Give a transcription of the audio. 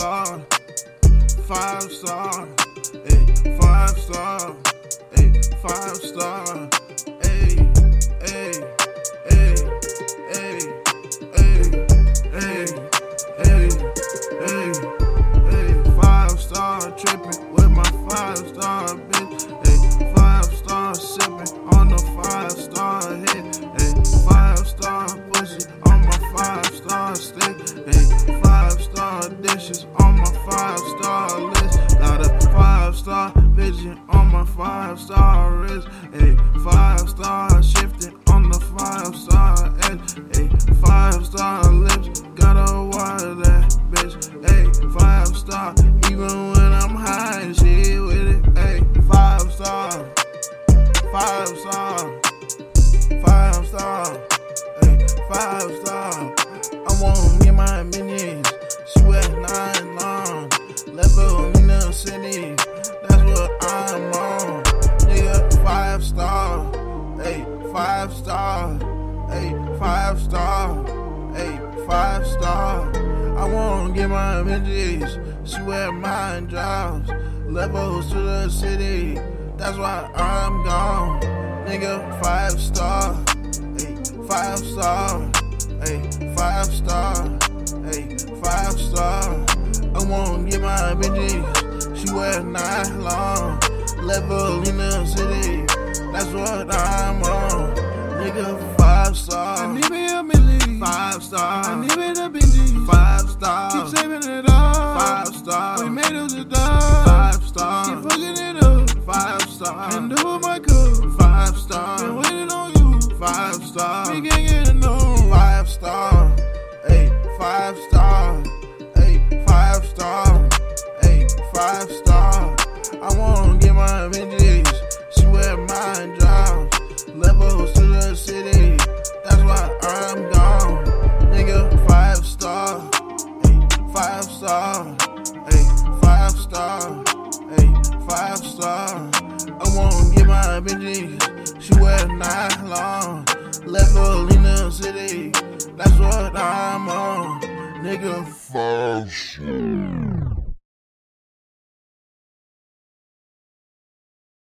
star, five star, hey, five star, vision on my five star wrist, hey, five star shifting on the five star edge, hey, five star lips, gotta water that bitch, hey, five star, even when I'm high, she with it, hey, five star, five star, five star, hey, five star. I want me my minions, hey, five star, hey, five star. I wanna get my images, she wear mine jobs, levels to the city, that's why I'm gone, nigga, five star, hey, five star, hey, five star, hey, five star. I wanna get my bitches, she wear nylon, level in the city, that's what I'm Five star. I need me the Benji. Five star. Keep saving it all. Five star. We made it to die. Five star. Keep fucking it up. Five star. And do my cup. Five Been star. waiting on you. Five star. We can't get enough. Five star. Hey, five star. Star. Hey, five star. Hey, five star. I wanna get my bitches. She wear nylon. Level in the city. That's what I'm on. Nigga, Five star.